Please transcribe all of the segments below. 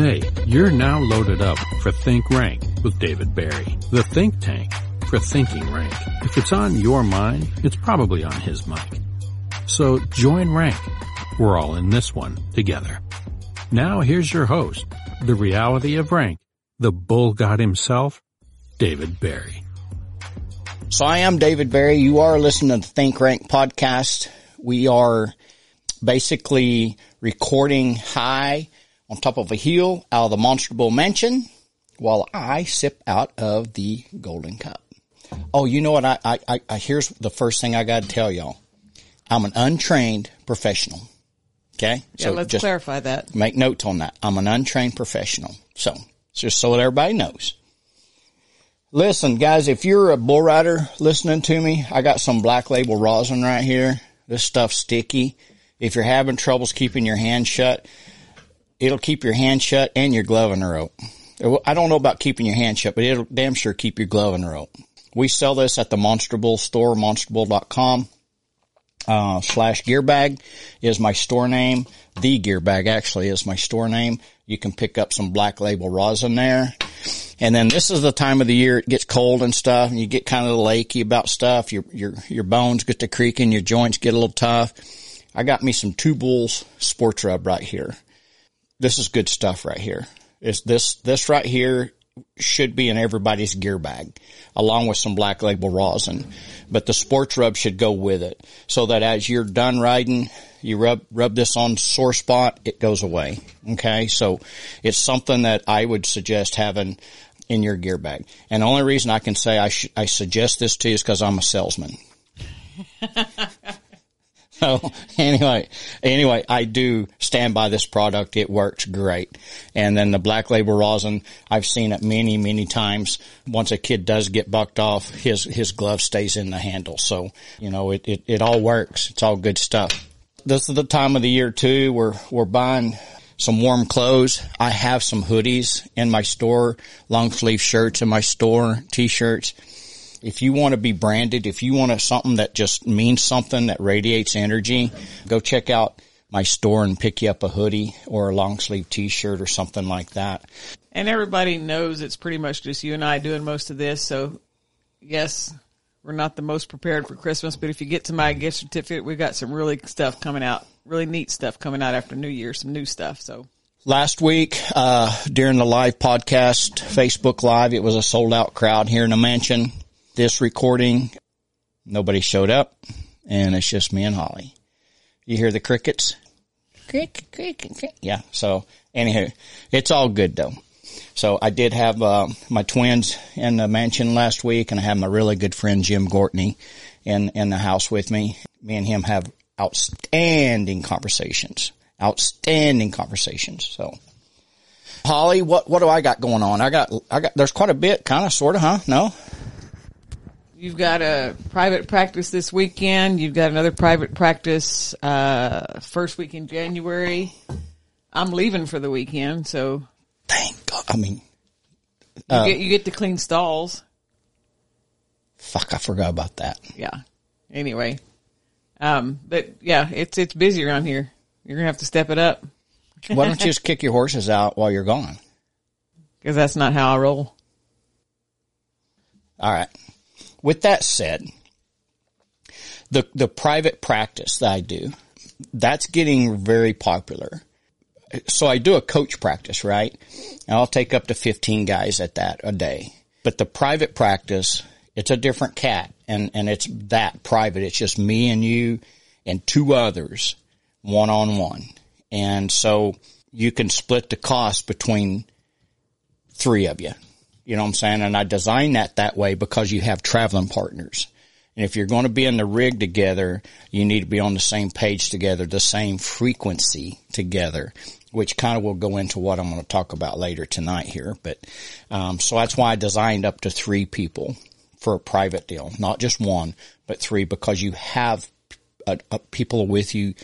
Hey, you're now loaded up for Think Rank with David Barry, the think tank for thinking rank. If it's on your mind, it's probably on his mic. So join rank. We're all in this one together. Now here's your host, the reality of rank, the bull god himself, David Barry. So I am David Barry. You are listening to the Think Rank podcast. We are basically recording high on top of a hill out of the Monster Bull mansion while I sip out of the golden cup. Oh, you know what? I, I, I here's the first thing I got to tell y'all. I'm an untrained professional. Okay. Yeah, let's clarify that. Make notes on that. I'm an untrained professional. So just so that everybody knows. Listen, guys, if you're a bull rider listening to me, I got some black label rosin right here. This stuff's sticky. If you're having troubles keeping your hand shut, it'll keep your hand shut and your glove in a rope. I don't know about keeping your hand shut, but it'll damn sure keep your glove in a rope. We sell this at the Monster Bull store, monsterbull.com. Uh, slash gear bag is my store name. The gear bag actually is my store name. You can pick up some black label rosin there. And then this is the time of the year it gets cold and stuff and you get kind of lakey about stuff. Your, your, your bones get to creaking, your joints get a little tough. I got me some two bulls sports rub right here. This is good stuff right here. Is this, this right here should be in everybody's gear bag along with some black label rosin, but the sports rub should go with it so that as you're done riding, you rub, rub this on sore spot, it goes away. Okay. So it's something that I would suggest having in your gear bag. And the only reason I can say I, sh- I suggest this to you is because I'm a salesman. So anyway, anyway, I do stand by this product. It works great. And then the black label rosin, I've seen it many, many times. Once a kid does get bucked off, his, his glove stays in the handle. So, you know, it, it, it all works. It's all good stuff. This is the time of the year too. We're, we're buying some warm clothes. I have some hoodies in my store, long sleeve shirts in my store, t-shirts if you want to be branded, if you want to, something that just means something that radiates energy, go check out my store and pick you up a hoodie or a long sleeve t-shirt or something like that. And everybody knows it's pretty much just you and I doing most of this. So yes, we're not the most prepared for Christmas, but if you get to my gift certificate, we've got some really stuff coming out, really neat stuff coming out after New Year, some new stuff. So last week, uh, during the live podcast, Facebook live, it was a sold out crowd here in the mansion this recording, nobody showed up and it's just me and Holly. You hear the crickets? Cricket, cricket, cricket. Yeah. So anywho, it's all good though. So I did have, uh, my twins in the mansion last week and I have my really good friend Jim Gortney in, in the house with me. Me and him have outstanding conversations, outstanding conversations. So Holly, what, what do I got going on? I got, I got, there's quite a bit, kind of, sort of, huh? No? You've got a private practice this weekend. You've got another private practice uh, first week in January. I'm leaving for the weekend, so thank God. I mean, you uh, get you get to clean stalls. Fuck, I forgot about that. Yeah. Anyway, um, but yeah, it's it's busy around here. You're gonna have to step it up. Why don't you just kick your horses out while you're gone? Because that's not how I roll. All right with that said, the, the private practice that I do, that's getting very popular. So I do a coach practice, right? And I'll take up to 15 guys at that a day. But the private practice, it's a different cat and, and it's that private. It's just me and you and two others one on one. And so you can split the cost between three of you. You know what I'm saying? And I designed that that way because you have traveling partners. And if you're going to be in the rig together, you need to be on the same page together, the same frequency together, which kind of will go into what I'm going to talk about later tonight here. But, um, so that's why I designed up to three people for a private deal, not just one, but three because you have a, a people with you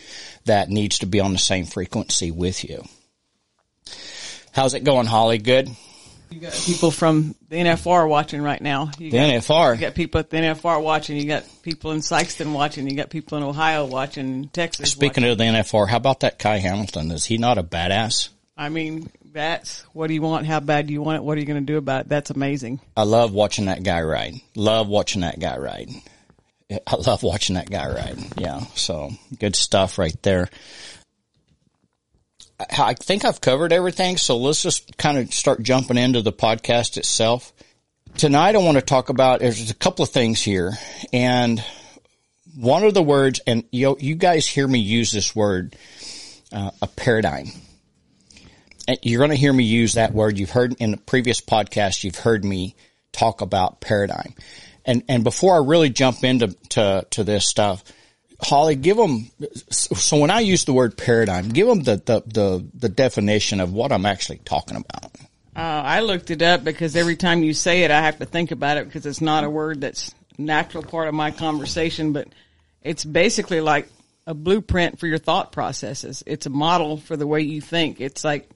that needs to be on the same frequency with you. How's it going, Holly? Good? You got people from the NFR watching right now. You the got, NFR. You got people at the NFR watching. You got people in Sikeston watching. You got people in Ohio watching. Texas. Speaking watching. of the NFR, how about that Ky Hamilton? Is he not a badass? I mean, That's what do you want? How bad do you want it? What are you going to do about it? That's amazing. I love watching that guy ride. Love watching that guy ride. I love watching that guy ride. Yeah. So good stuff right there. I think I've covered everything. So let's just kind of start jumping into the podcast itself. Tonight I want to talk about, there's a couple of things here and one of the words, and you, you guys hear me use this word, uh, a paradigm. You're going to hear me use that word. You've heard in the previous podcast, you've heard me talk about paradigm. And, and before I really jump into, to, to this stuff, Holly, give them, so when I use the word paradigm, give them the, the, the, the definition of what I'm actually talking about. Uh, I looked it up because every time you say it, I have to think about it because it's not a word that's natural part of my conversation, but it's basically like a blueprint for your thought processes. It's a model for the way you think. It's like,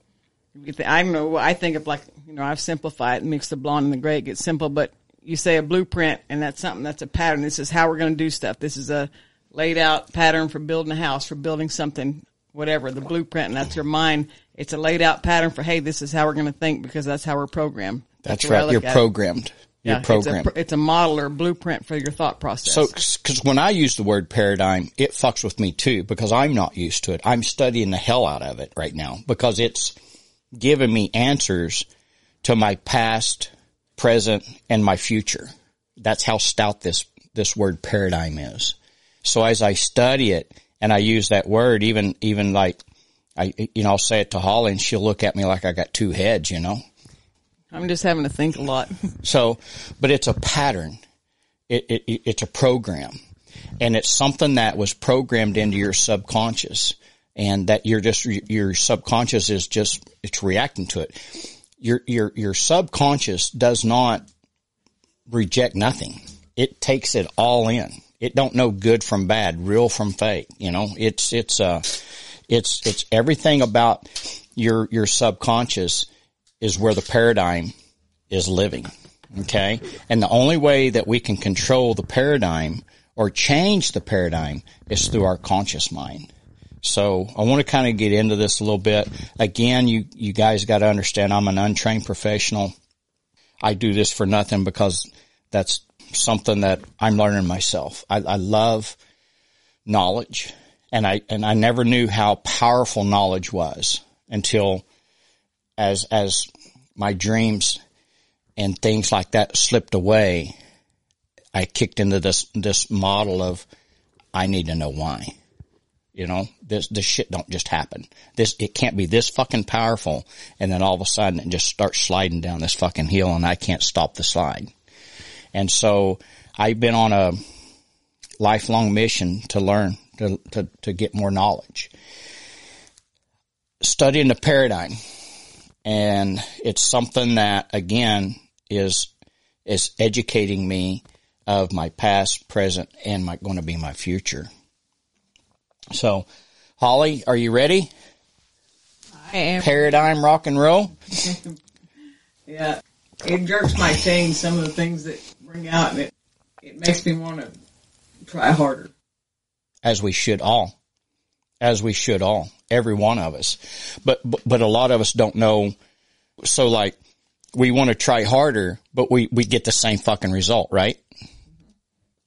I know, I think of like, you know, I've simplified, it, mix the blonde and the gray, it gets simple, but you say a blueprint and that's something that's a pattern. This is how we're going to do stuff. This is a, laid out pattern for building a house, for building something, whatever, the blueprint, and that's your mind. It's a laid out pattern for, hey, this is how we're going to think because that's how we're programmed. That's, that's right. You're programmed. It. You're yeah, programmed. It's a, it's a, model or blueprint for your thought process. So, cause when I use the word paradigm, it fucks with me too because I'm not used to it. I'm studying the hell out of it right now because it's giving me answers to my past, present, and my future. That's how stout this, this word paradigm is. So as I study it and I use that word, even, even like, I, you know, I'll say it to Holly and she'll look at me like I got two heads, you know? I'm just having to think a lot. so, but it's a pattern. It, it, it's a program and it's something that was programmed into your subconscious and that you're just, your subconscious is just, it's reacting to it. Your, your, your subconscious does not reject nothing. It takes it all in it don't know good from bad, real from fake. You know, it's, it's, uh, it's, it's everything about your, your subconscious is where the paradigm is living. Okay. And the only way that we can control the paradigm or change the paradigm is through our conscious mind. So I want to kind of get into this a little bit. Again, you, you guys got to understand I'm an untrained professional. I do this for nothing because that's something that I'm learning myself. I, I love knowledge and I, and I never knew how powerful knowledge was until as, as my dreams and things like that slipped away, I kicked into this, this model of I need to know why. You know, this, this shit don't just happen. This, it can't be this fucking powerful. And then all of a sudden it just starts sliding down this fucking hill and I can't stop the slide. And so I've been on a lifelong mission to learn, to, to, to get more knowledge. Studying the paradigm. And it's something that again is, is educating me of my past, present, and my, going to be my future. So, Holly, are you ready? I am. Paradigm rock and roll? yeah. It jerks my chain some of the things that bring out, and it it makes me want to try harder. As we should all, as we should all, every one of us. But but, but a lot of us don't know. So like, we want to try harder, but we we get the same fucking result, right?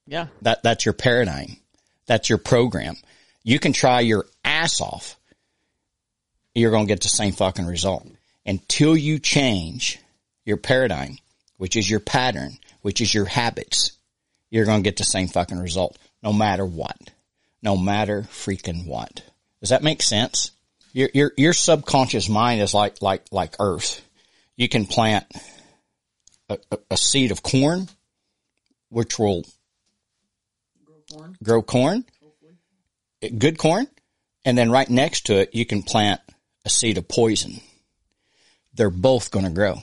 Yeah. That that's your paradigm. That's your program. You can try your ass off. You're going to get the same fucking result until you change your paradigm, which is your pattern, which is your habits, you're going to get the same fucking result no matter what. No matter freaking what. Does that make sense? Your, your, your subconscious mind is like, like, like earth. You can plant a, a, a seed of corn, which will grow corn, grow corn good corn. And then right next to it, you can plant a seed of poison. They're both going to grow.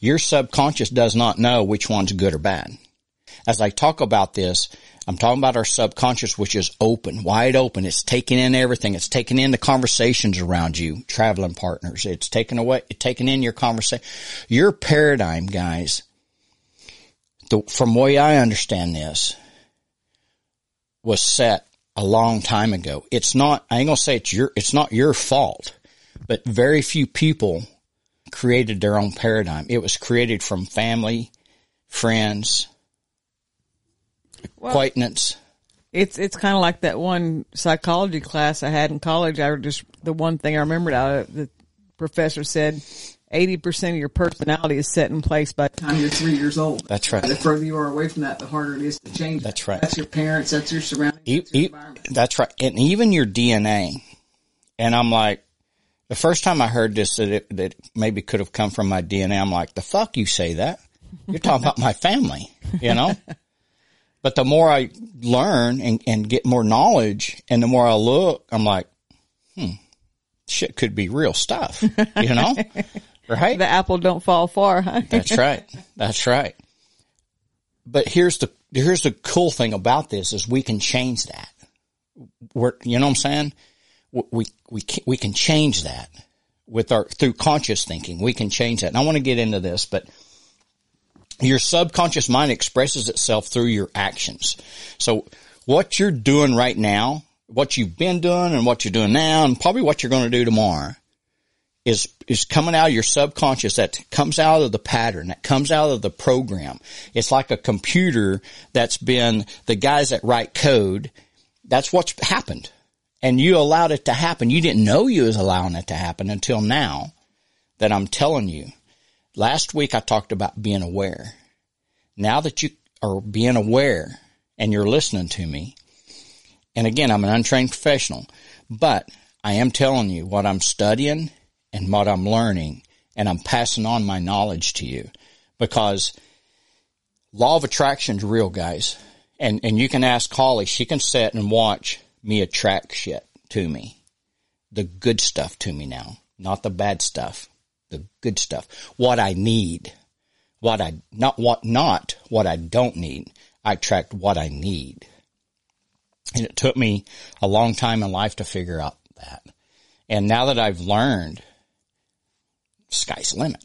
Your subconscious does not know which one's good or bad. As I talk about this, I'm talking about our subconscious, which is open, wide open. It's taking in everything. It's taking in the conversations around you, traveling partners. It's taking away, taking in your conversation. Your paradigm, guys, the, from way I understand this, was set a long time ago. It's not, I ain't gonna say it's your, it's not your fault, but very few people created their own paradigm. It was created from family, friends, Well- acquaintance. It's it's kind of like that one psychology class I had in college. I just the one thing I remembered out of it, the professor said, eighty percent of your personality is set in place by the time you're three years old. That's right. The further you are away from that, the harder it is to change. That's right. That's your parents. That's your surroundings. E- that's your e- that's right. And even your DNA. And I'm like, the first time I heard this, that it, that it maybe could have come from my DNA, I'm like, the fuck you say that? You're talking about my family, you know? But the more I learn and, and get more knowledge and the more I look, I'm like, hmm, shit could be real stuff, you know? right? The apple don't fall far, huh? That's right. That's right. But here's the here's the cool thing about this is we can change that. We're, you know what I'm saying? We we can, we can change that with our through conscious thinking. We can change that. And I want to get into this, but your subconscious mind expresses itself through your actions. So what you're doing right now, what you've been doing and what you're doing now and probably what you're going to do tomorrow is is coming out of your subconscious that comes out of the pattern that comes out of the program it's like a computer that's been the guys that write code that's what's happened and you allowed it to happen. You didn't know you was allowing it to happen until now that I'm telling you. Last week I talked about being aware. Now that you are being aware and you're listening to me and again I'm an untrained professional but I am telling you what I'm studying and what I'm learning and I'm passing on my knowledge to you. Because law of attraction's real guys. And, and you can ask Holly, she can sit and watch me attract shit to me. The good stuff to me now, not the bad stuff, the good stuff. What I need, what I, not what, not what I don't need. I attract what I need. And it took me a long time in life to figure out that. And now that I've learned sky's the limit.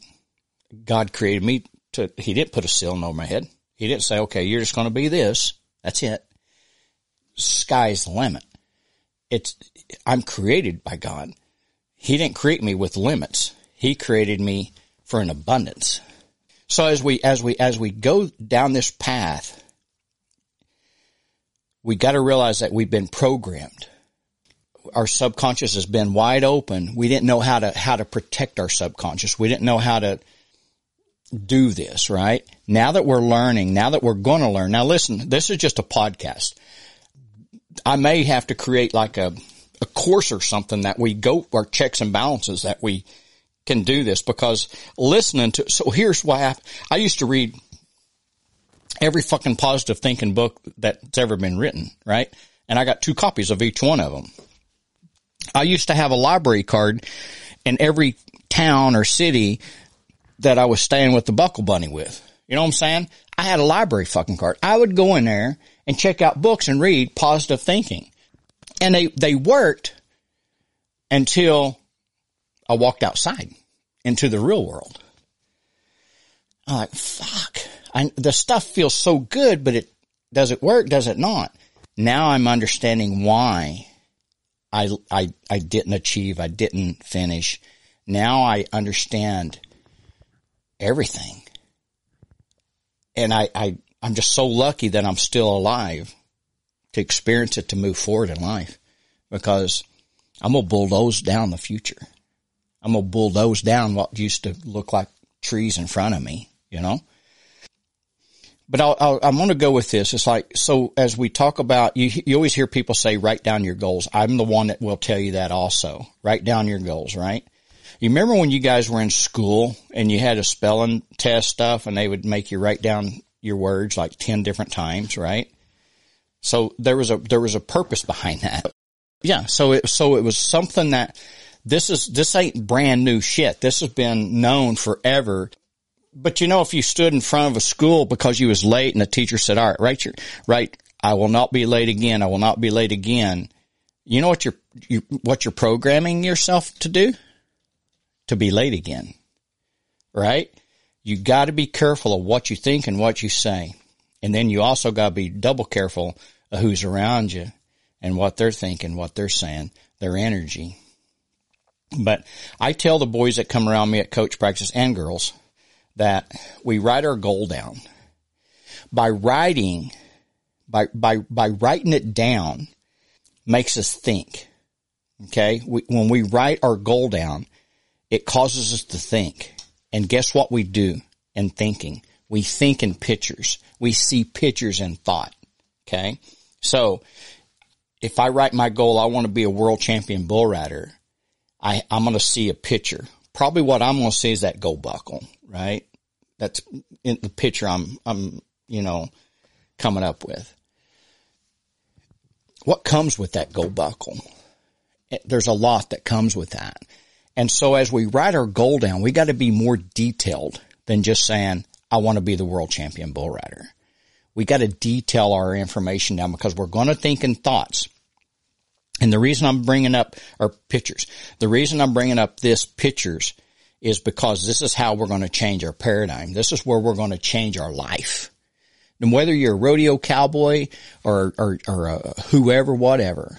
God created me to, he didn't put a ceiling over my head. He didn't say, okay, you're just going to be this. That's it. Sky's the limit. It's, I'm created by God. He didn't create me with limits. He created me for an abundance. So as we, as we, as we go down this path, we got to realize that we've been programmed our subconscious has been wide open. We didn't know how to, how to protect our subconscious. We didn't know how to do this, right? Now that we're learning, now that we're going to learn. Now listen, this is just a podcast. I may have to create like a, a course or something that we go, or checks and balances that we can do this because listening to, so here's why I, I used to read every fucking positive thinking book that's ever been written, right? And I got two copies of each one of them. I used to have a library card in every town or city that I was staying with the Buckle Bunny with. You know what I'm saying? I had a library fucking card. I would go in there and check out books and read positive thinking. And they, they worked until I walked outside into the real world. I'm like, fuck. I, the stuff feels so good, but it, does it work? Does it not? Now I'm understanding why I, I, I didn't achieve. I didn't finish. Now I understand everything. And I, I, I'm just so lucky that I'm still alive to experience it, to move forward in life because I'm going to bulldoze down the future. I'm going to bulldoze down what used to look like trees in front of me, you know? But I'll, I'm going to go with this. It's like, so as we talk about, you, you always hear people say, write down your goals. I'm the one that will tell you that also. Write down your goals, right? You remember when you guys were in school and you had a spelling test stuff and they would make you write down your words like 10 different times, right? So there was a, there was a purpose behind that. Yeah. So it, so it was something that this is, this ain't brand new shit. This has been known forever. But you know, if you stood in front of a school because you was late and the teacher said, all right, write your, I will not be late again. I will not be late again. You know what you're, you, what you're programming yourself to do? To be late again. Right? You got to be careful of what you think and what you say. And then you also got to be double careful of who's around you and what they're thinking, what they're saying, their energy. But I tell the boys that come around me at coach practice and girls that we write our goal down. By writing, by, by, by writing it down makes us think. Okay. We, when we write our goal down, it causes us to think. And guess what we do in thinking? We think in pictures. We see pictures in thought. Okay. So if I write my goal, I want to be a world champion bull rider. I, I'm going to see a picture. Probably what I'm going to see is that gold buckle, right? That's in the picture I'm, I'm, you know, coming up with. What comes with that gold buckle? Eh, there's a lot that comes with that. And so as we write our goal down, we got to be more detailed than just saying, I want to be the world champion bull rider. We got to detail our information down because we're going to think in thoughts. And the reason I'm bringing up our pictures, the reason I'm bringing up this pictures is because this is how we're going to change our paradigm. This is where we're going to change our life. And whether you're a rodeo cowboy or, or, or whoever, whatever,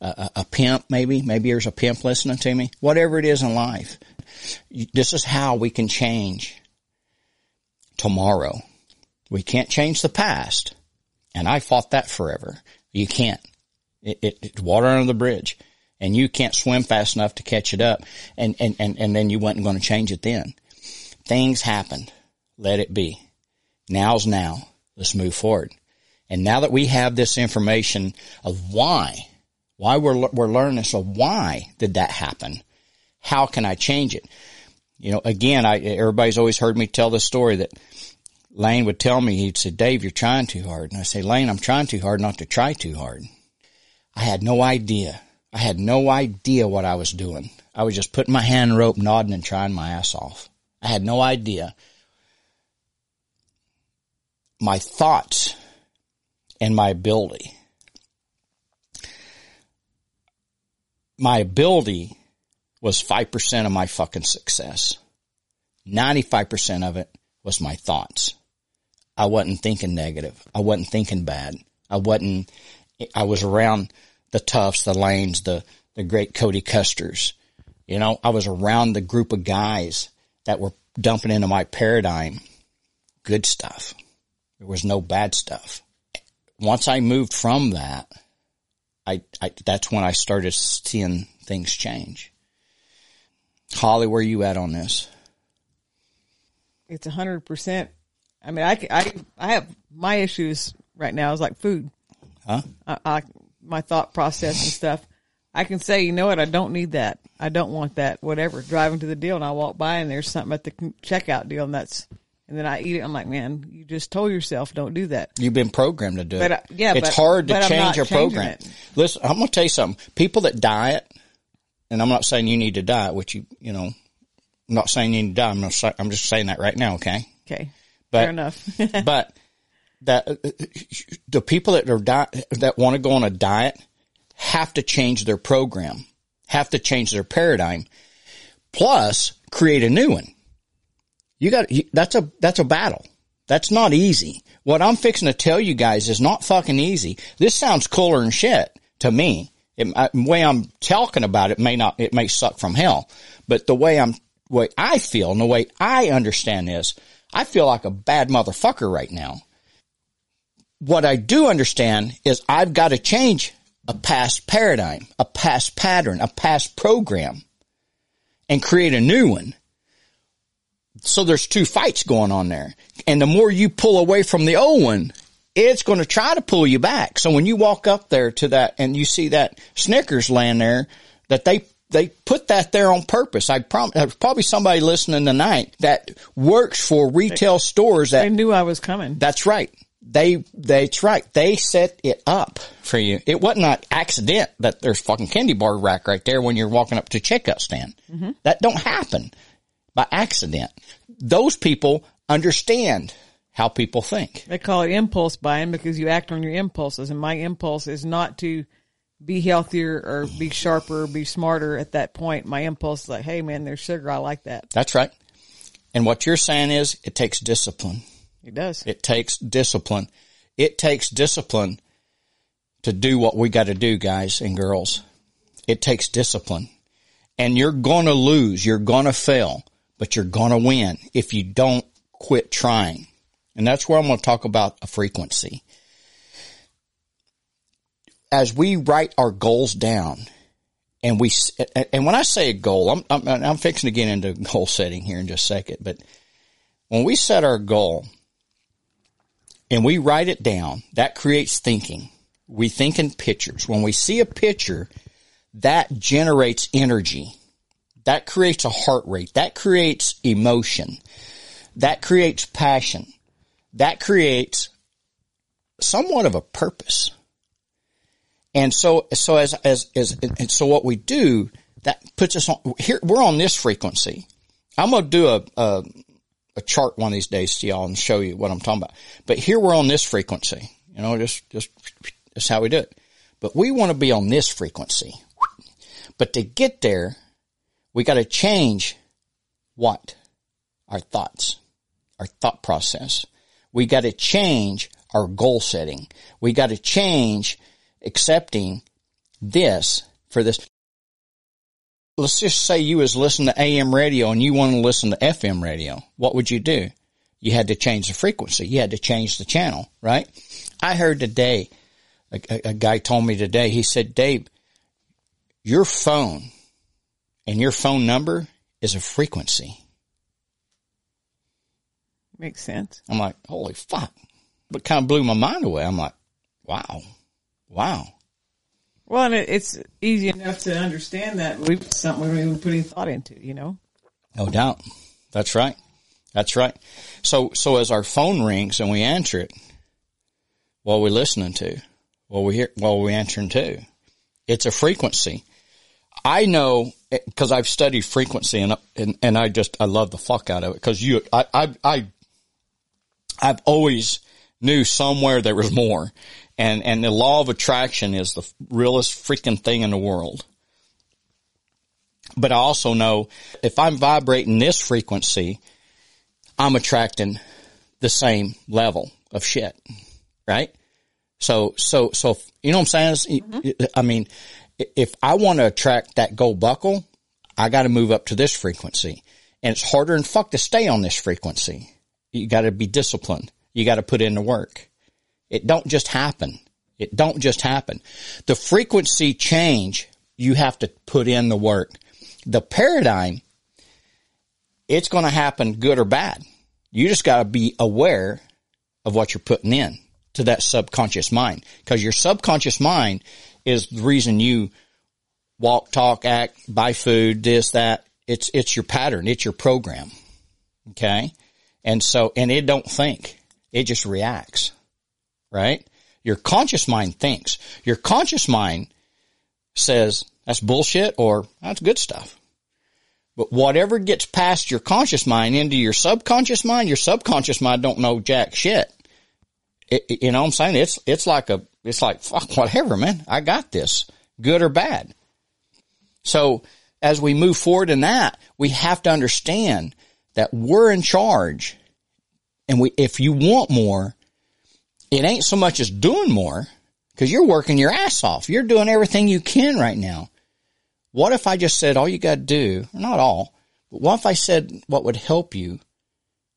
a, a, pimp maybe, maybe there's a pimp listening to me, whatever it is in life, this is how we can change tomorrow. We can't change the past. And I fought that forever. You can't. It, it, it's water under the bridge and you can't swim fast enough to catch it up. And, and, and, and then you weren't going to change it then. Things happened. Let it be. Now's now. Let's move forward. And now that we have this information of why, why we're, we're learning so why did that happen? How can I change it? You know, again, I, everybody's always heard me tell the story that Lane would tell me, he'd say, Dave, you're trying too hard. And I say, Lane, I'm trying too hard not to try too hard. I had no idea. I had no idea what I was doing. I was just putting my hand rope, nodding and trying my ass off. I had no idea. My thoughts and my ability. My ability was 5% of my fucking success. 95% of it was my thoughts. I wasn't thinking negative. I wasn't thinking bad. I wasn't, I was around the toughs, the lanes, the, the great Cody Custers. You know, I was around the group of guys that were dumping into my paradigm good stuff. There was no bad stuff. Once I moved from that, I, I that's when I started seeing things change. Holly, where are you at on this? It's a hundred percent. I mean, I, I, I have my issues right now is like food. Huh? I, I, my thought process and stuff. I can say, you know what? I don't need that. I don't want that. Whatever. Driving to the deal and I walk by and there's something at the checkout deal and that's, and then I eat it. I'm like, man, you just told yourself don't do that. You've been programmed to do But, it. uh, yeah, it's but- hard to change your program. it. Listen, I'm going to tell you something. People that diet, and I'm not saying you need to diet, which you, you know, I'm not saying you need to diet. I'm, not, say- I'm just saying that right now. Okay. Okay. But, Fair enough. but that uh, the people that are di- that want to go on a diet have to change their program, have to change their paradigm, plus create a new one. You got that's a that's a battle. That's not easy. What I'm fixing to tell you guys is not fucking easy. This sounds cooler than shit to me. It, I, the way I'm talking about it may not, it may suck from hell, but the way I'm, way I feel and the way I understand this, I feel like a bad motherfucker right now. What I do understand is I've got to change a past paradigm, a past pattern, a past program and create a new one. So there's two fights going on there. And the more you pull away from the old one, it's going to try to pull you back. So when you walk up there to that and you see that Snickers laying there, that they they put that there on purpose. I prom- there's probably somebody listening tonight that works for retail stores that I knew I was coming. that's right. They, that's right. They set it up for you. It wasn't an accident that there's fucking candy bar rack right there when you're walking up to checkout stand. Mm-hmm. That don't happen by accident. Those people understand how people think. They call it impulse buying because you act on your impulses, and my impulse is not to be healthier or be sharper or be smarter at that point. My impulse is like, hey man, there's sugar. I like that. That's right. And what you're saying is it takes discipline. It does. It takes discipline. It takes discipline to do what we got to do, guys and girls. It takes discipline. And you're going to lose. You're going to fail, but you're going to win if you don't quit trying. And that's where I'm going to talk about a frequency. As we write our goals down and we, and when I say a goal, I'm, I'm, I'm fixing to get into goal setting here in just a second, but when we set our goal and we write it down, that creates thinking. We think in pictures. When we see a picture, that generates energy. That creates a heart rate. That creates emotion. That creates passion. That creates somewhat of a purpose. And so, so as, as, as, and so what we do, that puts us on, here, we're on this frequency. I'm going to do a, a, a chart one of these days to y'all and show you what I'm talking about. But here we're on this frequency, you know, just, just, that's how we do it. But we want to be on this frequency. But to get there, we got to change what? Our thoughts, our thought process. We got to change our goal setting. We got to change accepting this for this. Let's just say you was listening to AM radio and you want to listen to FM radio. What would you do? You had to change the frequency. You had to change the channel, right? I heard today, a, a, a guy told me today, he said, Dave, your phone and your phone number is a frequency. Makes sense. I'm like, holy fuck. But kind of blew my mind away. I'm like, wow, wow. Well, and it, it's easy enough to understand that we something we're even putting thought into, you know. No doubt. That's right. That's right. So, so as our phone rings and we answer it, what are we listening to? What we hear, what are we answering to? It's a frequency. I know because I've studied frequency and, and, and I just, I love the fuck out of it because you, I, I, I, I've always knew somewhere there was more and, and the law of attraction is the realest freaking thing in the world. But I also know if I'm vibrating this frequency, I'm attracting the same level of shit, right? So, so, so, you know what I'm saying? Mm-hmm. I mean, if I want to attract that gold buckle, I got to move up to this frequency. And it's harder than fuck to stay on this frequency. You got to be disciplined. You got to put in the work. It don't just happen. It don't just happen. The frequency change, you have to put in the work. The paradigm, it's going to happen good or bad. You just got to be aware of what you're putting in to that subconscious mind because your subconscious mind is the reason you walk, talk, act, buy food, this, that. It's, it's your pattern. It's your program. Okay. And so, and it don't think. It just reacts. Right? Your conscious mind thinks. Your conscious mind says that's bullshit or that's good stuff. But whatever gets past your conscious mind into your subconscious mind, your subconscious mind don't know jack shit. It, you know what I'm saying? It's, it's like a, it's like, fuck, whatever, man. I got this, good or bad. So as we move forward in that, we have to understand that we're in charge. And we, if you want more, it ain't so much as doing more because you're working your ass off. You're doing everything you can right now. What if I just said all you got to do, not all, but what if I said what would help you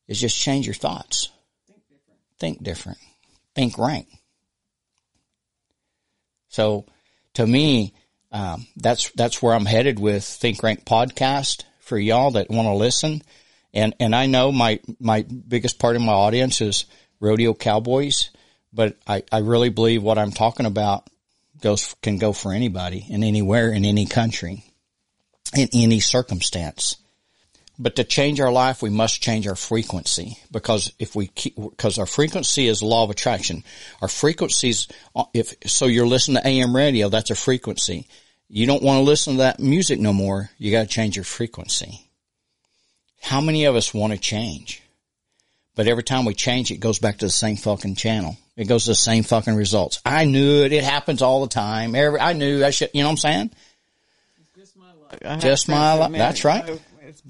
is just change your thoughts? Think different. Think different. Think rank. So to me, um, that's, that's where I'm headed with Think Rank podcast for y'all that want to listen. And, and I know my, my biggest part of my audience is rodeo cowboys, but I, I really believe what I'm talking about goes, can go for anybody and anywhere in any country, in any circumstance. But to change our life, we must change our frequency because if we keep, because our frequency is law of attraction. Our frequencies, if, so you're listening to AM radio, that's a frequency. You don't want to listen to that music no more. You got to change your frequency. How many of us want to change? But every time we change, it goes back to the same fucking channel. It goes to the same fucking results. I knew it. It happens all the time. Every, I knew I should, you know what I'm saying? Just my luck. Just my luck. That's right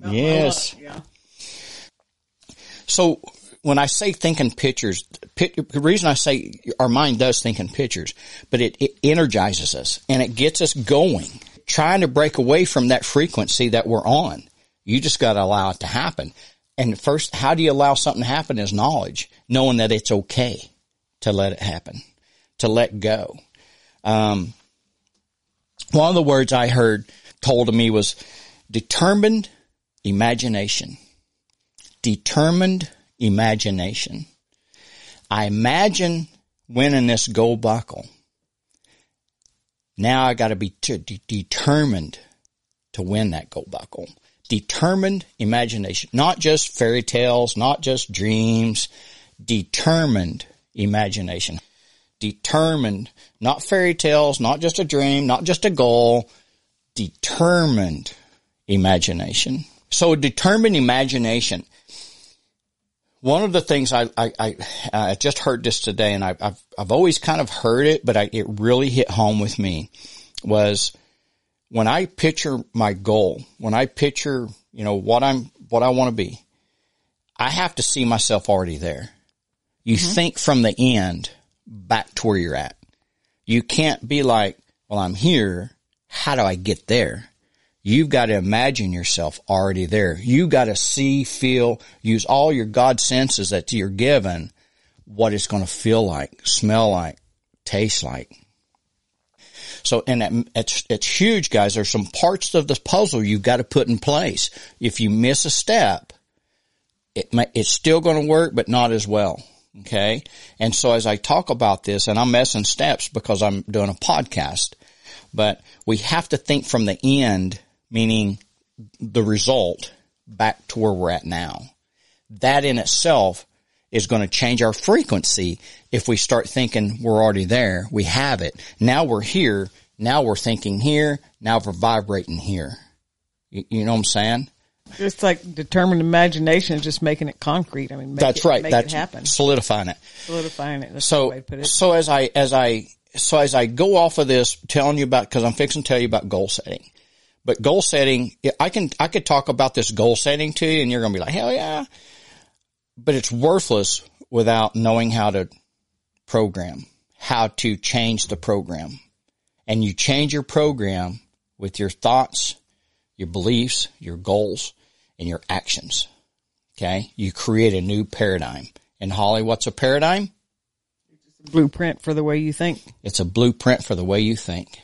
yes. Yeah. So when I say thinking pictures, the reason I say our mind does think in pictures, but it, it energizes us and it gets us going. trying to break away from that frequency that we're on. You just got to allow it to happen. And first, how do you allow something to happen is knowledge, knowing that it's okay to let it happen, to let go. Um, one of the words I heard told to me was determined imagination. Determined imagination. I imagine winning this gold buckle. Now I got to be determined to win that gold buckle. Determined imagination, not just fairy tales, not just dreams, determined imagination. Determined, not fairy tales, not just a dream, not just a goal, determined imagination. So determined imagination. One of the things I, I, I, I just heard this today and I, have I've always kind of heard it, but I, it really hit home with me was when I picture my goal, when I picture, you know, what I'm, what I want to be, I have to see myself already there. You mm-hmm. think from the end back to where you're at. You can't be like, well, I'm here. How do I get there? You've got to imagine yourself already there. You've got to see, feel, use all your God senses that you're given, what it's going to feel like, smell like, taste like. So, and it's, it's huge, guys. There's some parts of the puzzle you've got to put in place. If you miss a step, it may, it's still going to work, but not as well. Okay. And so as I talk about this, and I'm messing steps because I'm doing a podcast, but we have to think from the end, meaning the result back to where we're at now. That in itself is going to change our frequency if we start thinking we're already there. We have it. Now we're here. Now we're thinking here. Now we're vibrating here. You, you know what I'm saying? It's like determined imagination is just making it concrete. I mean, that's it, right. Make that's it happen. Solidifying it. Solidifying it. That's so, so as I, as I, so as I go off of this, telling you about, cause I'm fixing to tell you about goal setting, but goal setting, I can, I could talk about this goal setting to you and you're going to be like, hell yeah. But it's worthless without knowing how to program, how to change the program. And you change your program with your thoughts, your beliefs, your goals and your actions. Okay. You create a new paradigm. And Holly, what's a paradigm? It's a blueprint for the way you think. It's a blueprint for the way you think.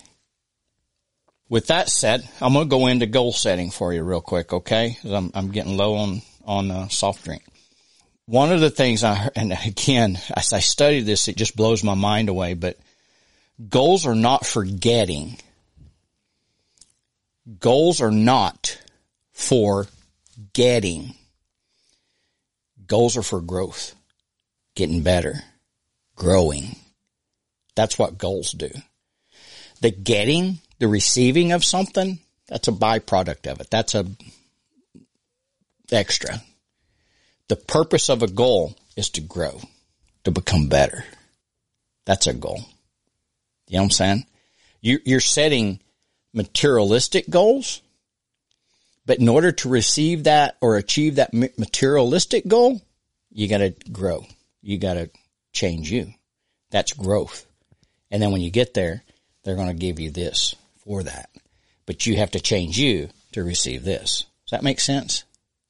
With that said, I'm going to go into goal setting for you real quick. Okay. I'm, I'm getting low on, on uh, soft drink. One of the things I, and again, as I study this, it just blows my mind away, but goals are not for getting. Goals are not for getting. Goals are for growth, getting better, growing. That's what goals do. The getting, the receiving of something, that's a byproduct of it. That's a extra. The purpose of a goal is to grow, to become better. That's a goal. You know what I'm saying? You, you're setting materialistic goals but in order to receive that or achieve that materialistic goal, you got to grow. You got to change you. That's growth. And then when you get there, they're going to give you this for that. But you have to change you to receive this. Does that make sense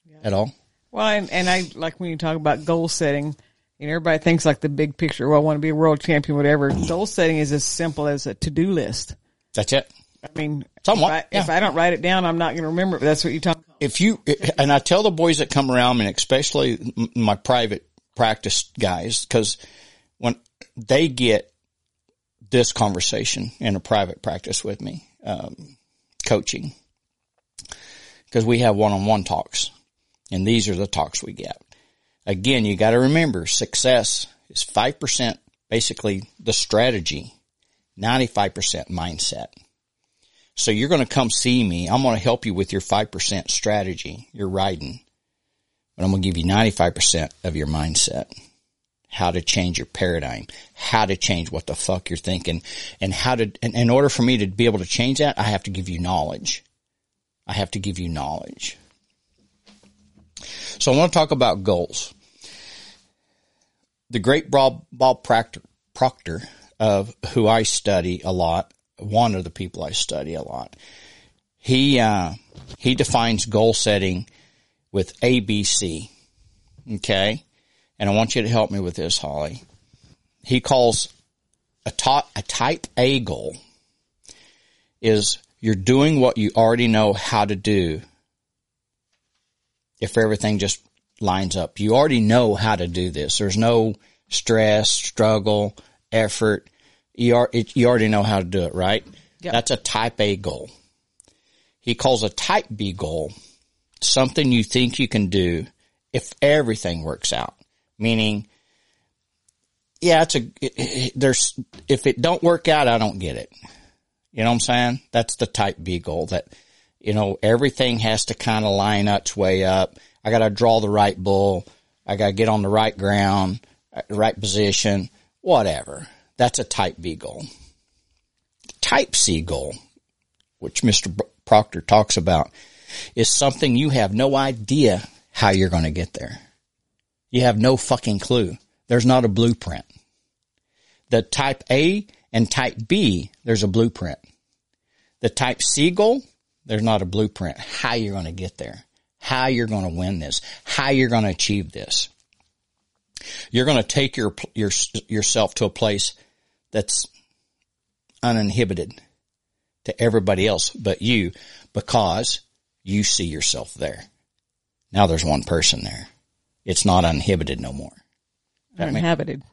yeah. at all? Well, and, and I like when you talk about goal setting, you know, everybody thinks like the big picture. Well, I want to be a world champion, whatever. goal setting is as simple as a to-do list. That's it. I mean, somewhat. If I, yeah. if I don't write it down, I'm not going to remember. It, That's what you talk. About. If you and I tell the boys that come around, me, and especially my private practice guys, because when they get this conversation in a private practice with me, um, coaching, because we have one-on-one talks, and these are the talks we get. Again, you got to remember, success is five percent, basically the strategy, ninety-five percent mindset. So you're going to come see me. I'm going to help you with your 5% strategy, your riding, But I'm going to give you 95% of your mindset. How to change your paradigm, how to change what the fuck you're thinking, and how to, and in order for me to be able to change that, I have to give you knowledge. I have to give you knowledge. So I want to talk about goals. The great Bob, Proctor, Proctor of who I study a lot one of the people I study a lot. he, uh, he defines goal setting with ABC. Okay. And I want you to help me with this, Holly. He calls a, top, a type A goal is you're doing what you already know how to do if everything just lines up. You already know how to do this. There's no stress, struggle, effort. You, are, it, you already know how to do it, right? Yep. That's a type A goal. He calls a type B goal something you think you can do if everything works out. Meaning, yeah, it's a, there's, if it don't work out, I don't get it. You know what I'm saying? That's the type B goal that, you know, everything has to kind of line up its way up. I got to draw the right bull. I got to get on the right ground, uh, right position, whatever. That's a type B goal. Type C goal, which Mr. Proctor talks about, is something you have no idea how you're going to get there. You have no fucking clue. There's not a blueprint. The type A and type B, there's a blueprint. The type C goal, there's not a blueprint. How you're going to get there. How you're going to win this. How you're going to achieve this. You're going to take your, your, yourself to a place that's uninhibited to everybody else but you because you see yourself there. Now there's one person there. It's not uninhibited no more. That Uninhabited.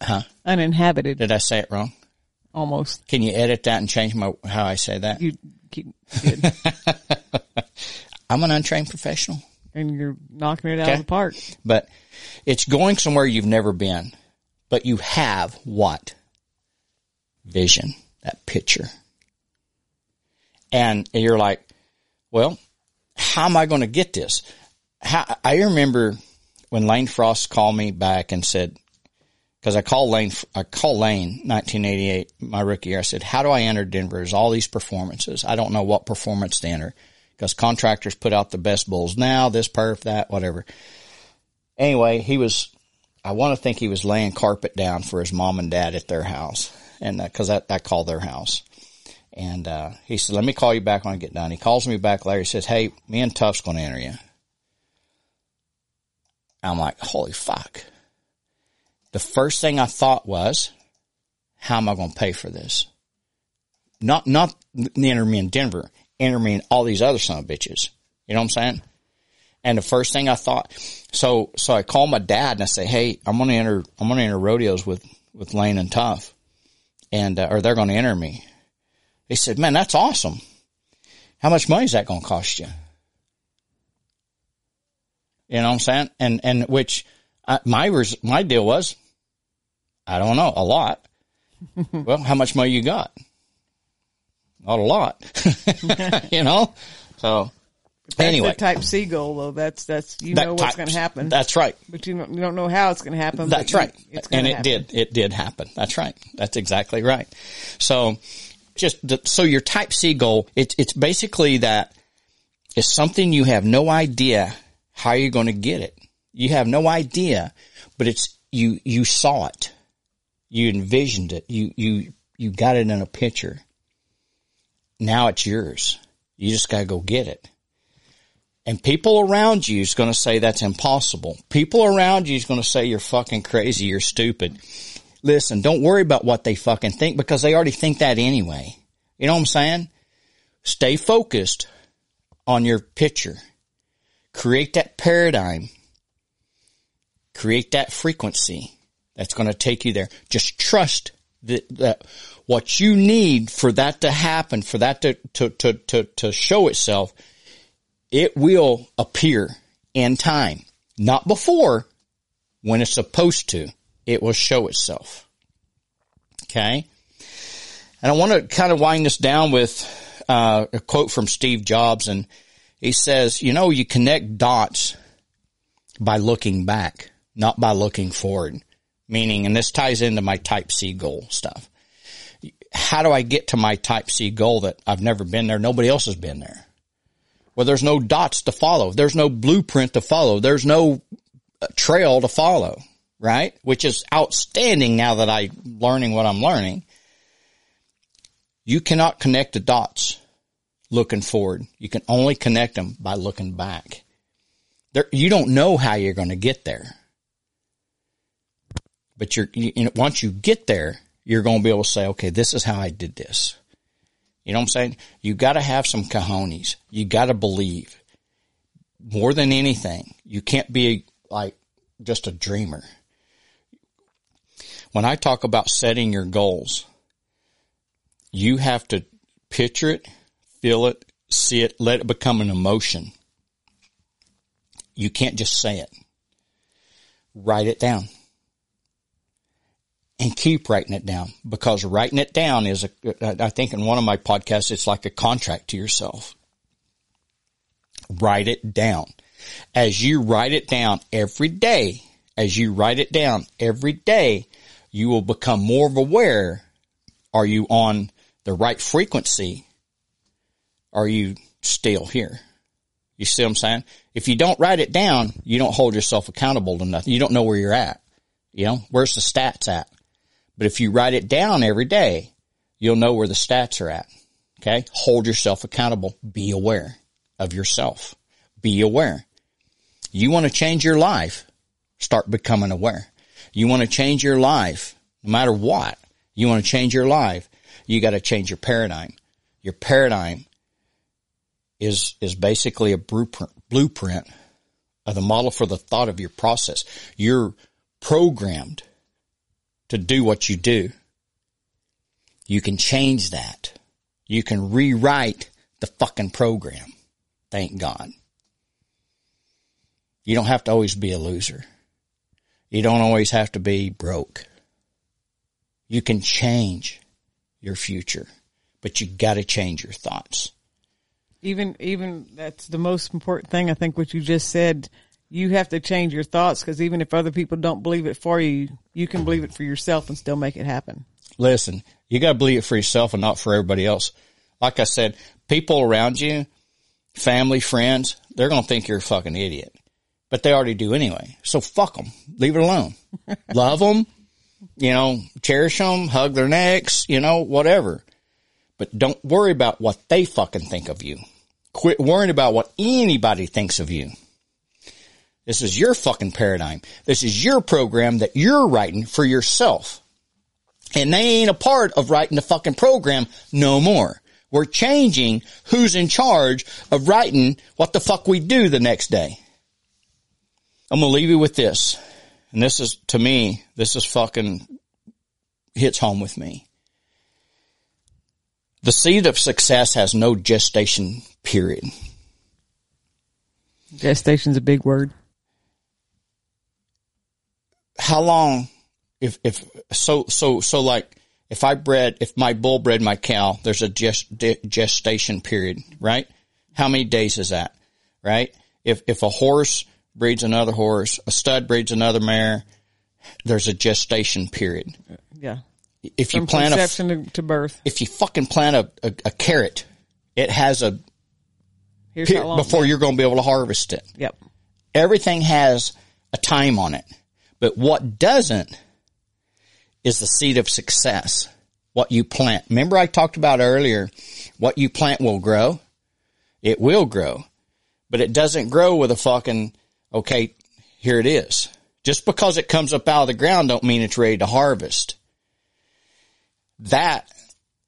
Huh? Uninhabited. Did I say it wrong? Almost. Can you edit that and change my how I say that? You keep. I'm an untrained professional, and you're knocking it out Okay. of the park. but it's going somewhere you've never been. But you have what? Vision, that picture. And you're like, well, how am I going to get this? How, I remember when Lane Frost called me back and said, because I called Lane, I called Lane 1988, my rookie year. I said, how do I enter Denver? There's all these performances. I don't know what performance to enter because contractors put out the best bulls now, this perf, that, whatever. Anyway, he was, I want to think he was laying carpet down for his mom and dad at their house. And, uh, cause that, I call their house. And, uh, he said, let me call you back when I get done. He calls me back later. He says, Hey, me and Tuff's going to enter you. I'm like, holy fuck. The first thing I thought was, how am I going to pay for this? Not, not the enter me in Denver, enter me in all these other son of bitches. You know what I'm saying? And the first thing I thought, so, so I call my dad and I say, Hey, I'm going to enter, I'm going to enter rodeos with, with Lane and Tuff and, uh, or they're going to enter me. He said, man, that's awesome. How much money is that going to cost you? You know what I'm saying? And, and which uh, my, res- my deal was, I don't know, a lot. well, how much money you got? Not a lot, you know? So That's anyway, type C goal though. That's that's you that know what's going to happen, That's right. but you don't, you don't know how it's going to happen. That's you- right. It's And it happen. did. It did happen. That's right. That's exactly right. So just, the, so your type C goal, it's, it's basically that it's something you have no idea how you're going to get it. You have no idea, but it's, you, you saw it. You envisioned it. You, you, you got it in a picture. Now it's yours. You just got to go get it. And people around you is going to say that's impossible. People around you is going to say you're fucking crazy, you're stupid. Listen, don't worry about what they fucking think because they already think that anyway. You know what I'm saying? Stay focused on your picture. Create that paradigm. Create that frequency that's going to take you there. Just trust that, that what you need for that to happen, for that to, to, to, to, to show itself, it will appear in time. Not before, when it's supposed to. It will show itself. Okay? And I want to kind of wind this down with uh, a quote from Steve Jobs, and he says, "You know, you connect dots by looking back, not by looking forward." Meaning, and this ties into my Type C goal stuff. How do I get to my Type C goal that I've never been there? Nobody else has been there. Well, there's no dots to follow. There's no blueprint to follow. There's no uh, trail to follow, right? Which is outstanding now that I'm learning what I'm learning. You cannot connect the dots looking forward. You can only connect them by looking back. There, you don't know how you're going to get there. But you're, you, you know, once you get there, you're going to be able to say, okay, this is how I did this. You know what I'm saying? You got to have some cojones. You got to believe more than anything. You can't be like just a dreamer. When I talk about setting your goals, you have to picture it, feel it, see it, let it become an emotion. You can't just say it. Write it down. And keep writing it down because writing it down is a, I think in one of my podcasts, it's like a contract to yourself. Write it down. As you write it down every day, as you write it down every day, you will become more aware. Are you on the right frequency? Are you still here? You see what I'm saying? If you don't write it down, you don't hold yourself accountable to nothing. You don't know where you're at. You know, where's the stats at? But if you write it down every day, you'll know where the stats are at. Okay. Hold yourself accountable. Be aware of yourself. Be aware. You want to change your life. Start becoming aware. You want to change your life, no matter what. You want to change your life. You got to change your paradigm. Your paradigm is, is basically a blueprint, blueprint of the model for the thought of your process. You're programmed to do what you do. You can change that. You can rewrite the fucking program. Thank God. You don't have to always be a loser. You don't always have to be broke. You can change your future, but you gotta change your thoughts. Even, even that's the most important thing. I think what you just said, you have to change your thoughts because even if other people don't believe it for you, you can believe it for yourself and still make it happen. Listen, you gotta believe it for yourself and not for everybody else. Like I said, people around you, family, friends, they're gonna think you're a fucking idiot but they already do anyway. So fuck them. Leave it alone. Love them, you know, cherish them, hug their necks, you know, whatever. But don't worry about what they fucking think of you. Quit worrying about what anybody thinks of you. This is your fucking paradigm. This is your program that you're writing for yourself. And they ain't a part of writing the fucking program no more. We're changing who's in charge of writing what the fuck we do the next day. I'm going to leave you with this. And this is, to me, this is fucking hits home with me. The seed of success has no gestation period. Gestation's a big word. How long, if, if, so, so, so like, if I bred, if my bull bred my cow, there's a gest, gestation period, right? How many days is that? Right? If, if a horse breeds another horse, a stud breeds another mare. There's a gestation period. Yeah. If you From plant a, conception to, to birth. if you fucking plant a, a, a carrot, it has a Here's pe- how long. before you're going to be able to harvest it. Yep. Everything has a time on it, but what doesn't is the seed of success. What you plant. Remember I talked about earlier, what you plant will grow. It will grow, but it doesn't grow with a fucking, okay, here it is. Just because it comes up out of the ground don't mean it's ready to harvest. That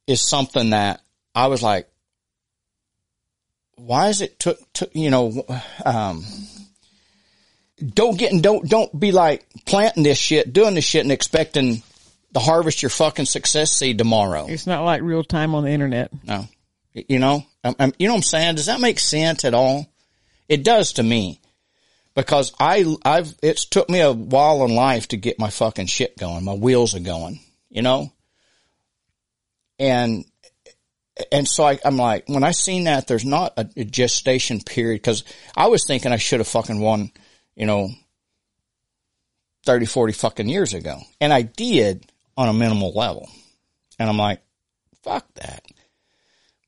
is something that I was like, why is it took, took you know, um, don't get and don't, don't be like planting this shit, doing this shit and expecting to harvest your fucking success seed tomorrow. It's not like real time on the internet. No, you know, I'm, I'm- you know what I'm saying? Does that make sense at all? It does to me because I, I've, it's took me a while in life to get my fucking shit going. My wheels are going, you know? And, and so I, I'm like, when I seen that, there's not a, a gestation period because I was thinking I should have fucking won, you know, 30, 40 fucking years ago. And I did on a minimal level. And I'm like, fuck that.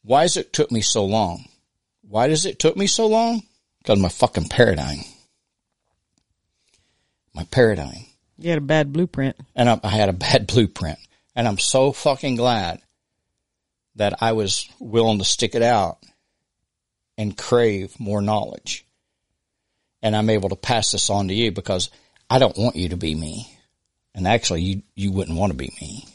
Why does it took me so long? Why does it took me so long? Because my fucking paradigm. My paradigm. You had a bad blueprint. And I, I had a bad blueprint. And I'm so fucking glad that I was willing to stick it out and crave more knowledge. And I'm able to pass this on to you because I don't want you to be me. And actually you, you wouldn't want to be me.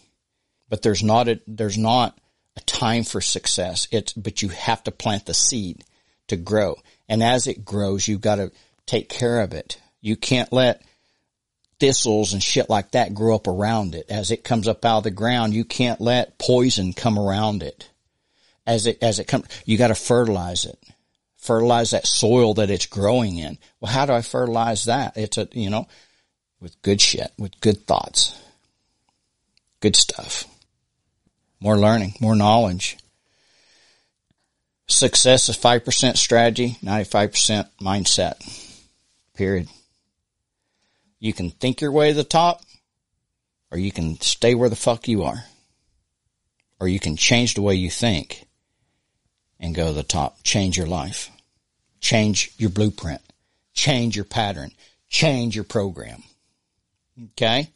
But there's not a, there's not a time for success. It's, but you have to plant the seed to grow. And as it grows, you've got to take care of it. You can't let thistles and shit like that grow up around it. As it comes up out of the ground, you can't let poison come around it. As it, as it comes, you got to fertilize it. Fertilize that soil that it's growing in. Well, how do I fertilize that? It's a, you know, with good shit, with good thoughts, good stuff, more learning, more knowledge. Success is 5% strategy, 95% mindset. Period. You can think your way to the top or you can stay where the fuck you are. Or you can change the way you think and go to the top. Change your life. Change your blueprint. Change your pattern. Change your program. Okay.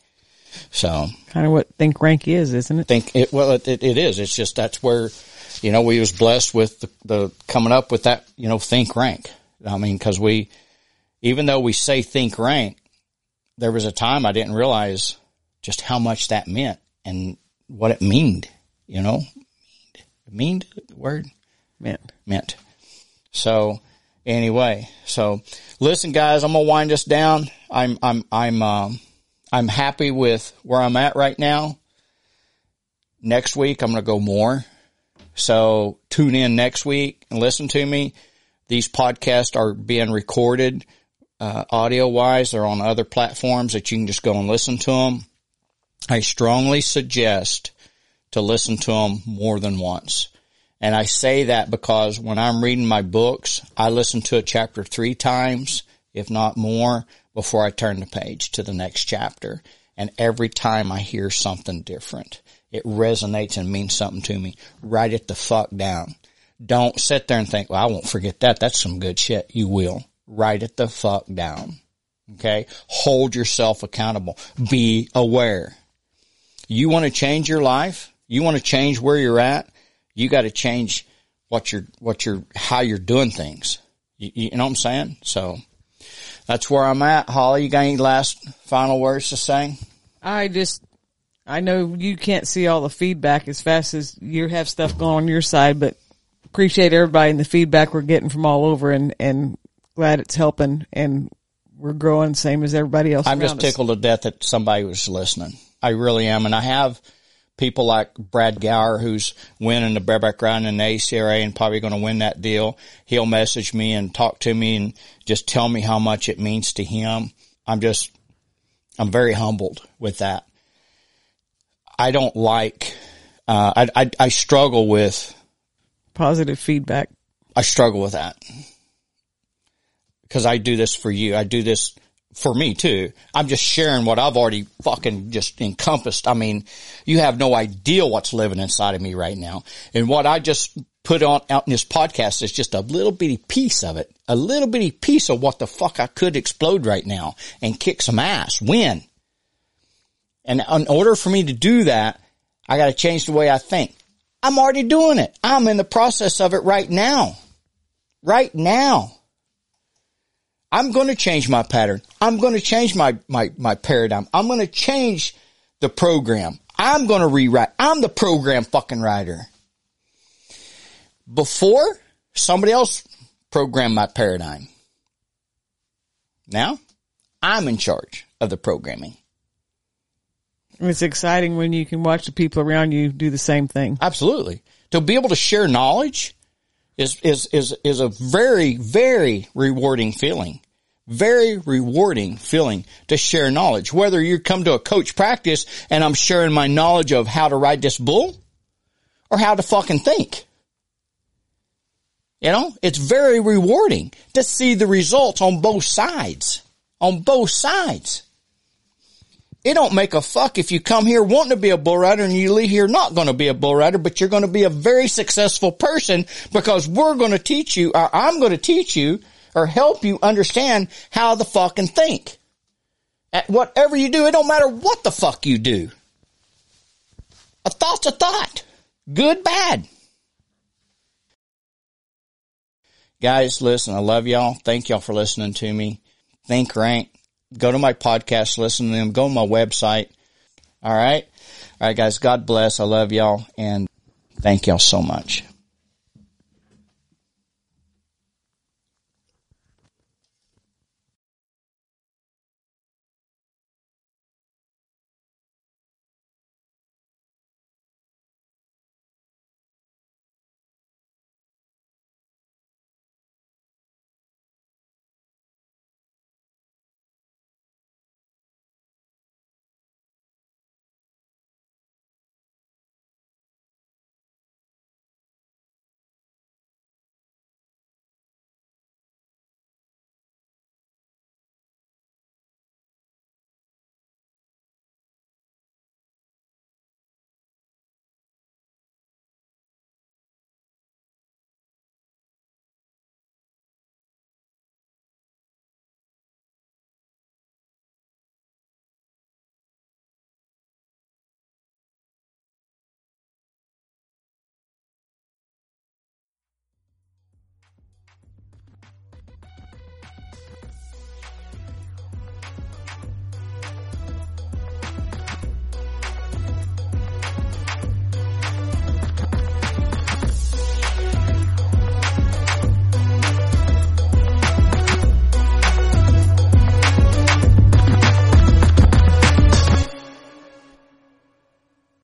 So kind of what think rank is, isn't it? Think it, well, it, it is. It's just, that's where, you know, we was blessed with the, the coming up with that, you know, think rank. I mean, cause we, even though we say think rank, there was a time I didn't realize just how much that meant and what it meant, you know, the word meant, meant. So anyway, so listen guys, I'm going to wind this down. I'm, I'm, I'm, um, I'm happy with where I'm at right now. Next week, I'm going to go more. So tune in next week and listen to me. These podcasts are being recorded uh, audio wise. They're on other platforms that you can just go and listen to them. I strongly suggest to listen to them more than once. And I say that because when I'm reading my books, I listen to a chapter three times, if not more, before I turn the page to the next chapter. And every time I hear something different, it resonates and means something to me. Write it the fuck down. Don't sit there and think, well, I won't forget that. That's some good shit. You will write it the fuck down. Okay. Hold yourself accountable. Be aware. You want to change your life? You want to change where you're at? You got to change what you're, what you're, how you're doing things. You, you, know what I'm saying? So that's where I'm at. Holly, you got any last final words to say? I just, I know you can't see all the feedback as fast as you have stuff going on your side, but appreciate everybody and the feedback we're getting from all over and, and glad it's helping and we're growing same as everybody else. I'm just tickled us. to death that somebody was listening. I really am. And I have people like Brad Gower, who's winning the bareback round in the ACRA and probably going to win that deal. He'll message me and talk to me and just tell me how much it means to him. I'm just, I'm very humbled with that. I don't like, uh, I, I, I struggle with positive feedback. I struggle with that because I do this for you. I do this for me too. I'm just sharing what I've already fucking just encompassed. I mean, you have no idea what's living inside of me right now. And what I just put on out in this podcast is just a little bitty piece of it, a little bitty piece of what the fuck I could explode right now and kick some ass, win. And in order for me to do that, I got to change the way I think. I'm already doing it. I'm in the process of it right now. Right now. I'm going to change my pattern. I'm going to change my, my, my paradigm. I'm going to change the program. I'm going to rewrite. I'm the program fucking writer. Before, somebody else programmed my paradigm. Now, I'm in charge of the programming. It's exciting when you can watch the people around you do the same thing. Absolutely. To be able to share knowledge is, is, is, is a very, very rewarding feeling. Very rewarding feeling to share knowledge. Whether you come to a coach practice and I'm sharing my knowledge of how to ride this bull or how to fucking think. You know, it's very rewarding to see the results on both sides. On both sides. It don't make a fuck if you come here wanting to be a bull rider and you leave here not going to be a bull rider, but you're going to be a very successful person because we're going to teach you, or I'm going to teach you or help you understand how to fucking think. At whatever you do, it don't matter what the fuck you do. A thought's a thought. Good, bad. Guys, listen, I love y'all. Thank y'all for listening to me. Think rank. Go to my podcast, listen to them. Go to my website. All right. All right, guys. God bless. I love y'all and thank y'all so much.